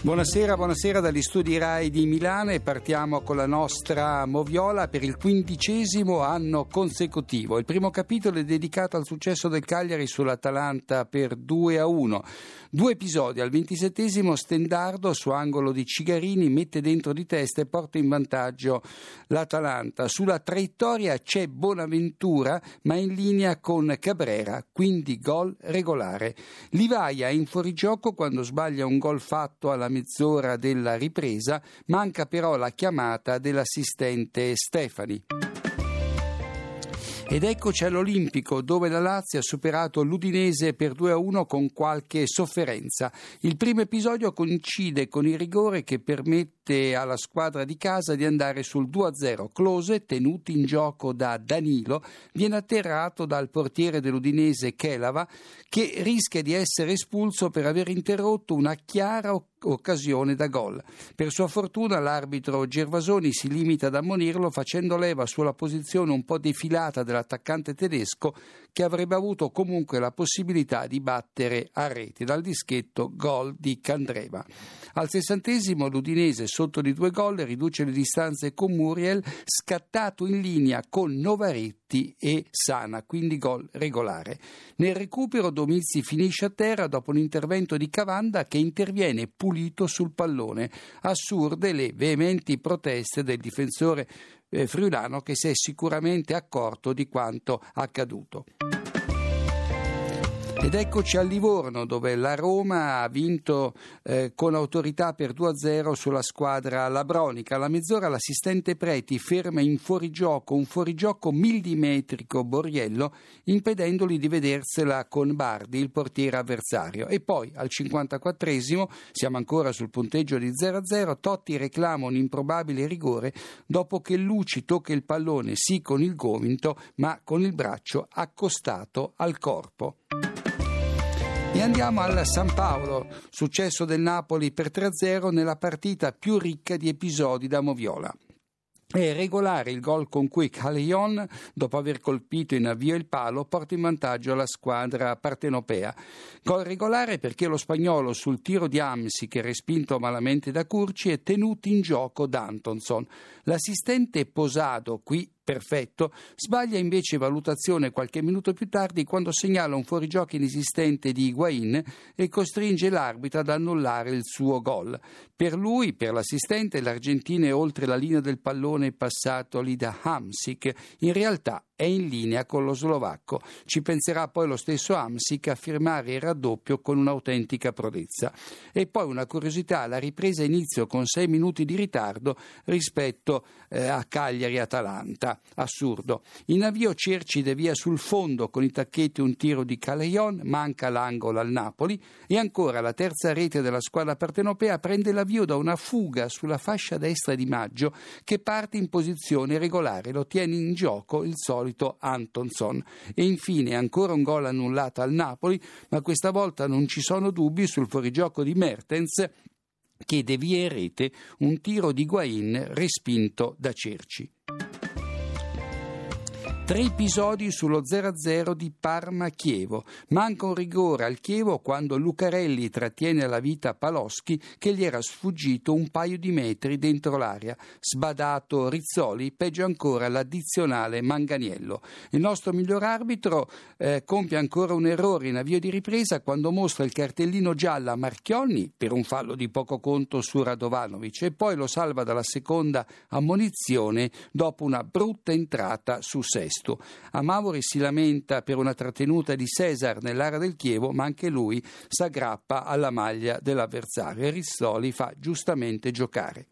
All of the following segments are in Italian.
Buonasera, buonasera dagli studi RAI di Milano e partiamo con la nostra Moviola per il quindicesimo anno consecutivo. Il primo capitolo è dedicato al successo del Cagliari sull'Atalanta per 2 a 1. Due episodi, al ventisettesimo Stendardo su angolo di Cigarini mette dentro di testa e porta in vantaggio l'Atalanta. Sulla traiettoria c'è Bonaventura ma in linea con Cabrera, quindi gol regolare. Livaia è in fuorigioco quando sbaglia un gol fatto alla mezz'ora della ripresa, manca però la chiamata dell'assistente Stefani. Ed eccoci all'Olimpico dove la Lazio ha superato l'Udinese per 2-1 con qualche sofferenza. Il primo episodio coincide con il rigore che permette alla squadra di casa di andare sul 2-0. Close, tenuto in gioco da Danilo, viene atterrato dal portiere dell'Udinese Kelava che rischia di essere espulso per aver interrotto una chiara occasione da gol. Per sua fortuna l'arbitro Gervasoni si limita ad ammonirlo facendo leva sulla posizione un po' defilata dell'attaccante tedesco che avrebbe avuto comunque la possibilità di battere a rete dal dischetto gol di Candreva. Al sessantesimo l'Udinese sotto di due gol riduce le distanze con Muriel scattato in linea con Novaretti e Sana, quindi gol regolare. Nel recupero Domizzi finisce a terra dopo un intervento di Cavanda che interviene pulito sul pallone. Assurde le veementi proteste del difensore friulano che si è sicuramente accorto di quanto accaduto. Ed eccoci a Livorno dove la Roma ha vinto eh, con autorità per 2-0 sulla squadra labronica. Alla mezz'ora l'assistente Preti ferma in fuorigioco un fuorigioco millimetrico Borriello impedendogli di vedersela con Bardi, il portiere avversario. E poi al 54esimo, siamo ancora sul punteggio di 0-0, Totti reclama un improbabile rigore dopo che Luci tocca il pallone sì con il gomito ma con il braccio accostato al corpo. E andiamo al San Paolo, successo del Napoli per 3-0 nella partita più ricca di episodi da Moviola. È regolare il gol con cui Caleon, dopo aver colpito in avvio il palo, porta in vantaggio la squadra partenopea. Gol regolare perché lo spagnolo sul tiro di Amsi, che è respinto malamente da Curci, è tenuto in gioco da Antonson. L'assistente Posado, qui perfetto, sbaglia invece valutazione qualche minuto più tardi quando segnala un fuorigioco inesistente di Higuain e costringe l'arbitro ad annullare il suo gol. Per lui, per l'assistente, l'Argentina è oltre la linea del pallone passato lì da Hamsik. In realtà è in linea con lo slovacco. Ci penserà poi lo stesso Amsic a firmare il raddoppio con un'autentica prodezza. E poi una curiosità, la ripresa inizio con sei minuti di ritardo rispetto eh, a Cagliari-Atalanta. Assurdo. In avvio Cerci devia sul fondo con i tacchetti un tiro di Caleion, manca l'angolo al Napoli e ancora la terza rete della squadra partenopea prende l'avvio da una fuga sulla fascia destra di Maggio che parte in posizione regolare, lo tiene in gioco il solito Antonson. E infine ancora un gol annullato al Napoli, ma questa volta non ci sono dubbi sul fuorigioco di Mertens che devia in rete un tiro di Guain respinto da Cerci. Tre episodi sullo 0-0 di Parma-Chievo. Manca un rigore al Chievo quando Lucarelli trattiene alla vita Paloschi che gli era sfuggito un paio di metri dentro l'area. Sbadato Rizzoli, peggio ancora l'addizionale Manganiello. Il nostro miglior arbitro eh, compie ancora un errore in avvio di ripresa quando mostra il cartellino giallo a Marchionni per un fallo di poco conto su Radovanovic e poi lo salva dalla seconda ammonizione dopo una brutta entrata su Sesto questo. Amavori si lamenta per una trattenuta di Cesar nell'area del Chievo, ma anche lui s'aggrappa alla maglia dell'avversario e Rizzoli fa giustamente giocare.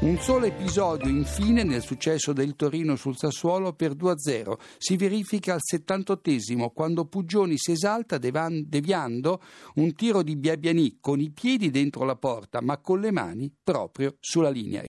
Un solo episodio infine nel successo del Torino sul Sassuolo per 2-0 si verifica al 78 quando Puggioni si esalta deviando un tiro di Biabiani con i piedi dentro la porta ma con le mani proprio sulla linea.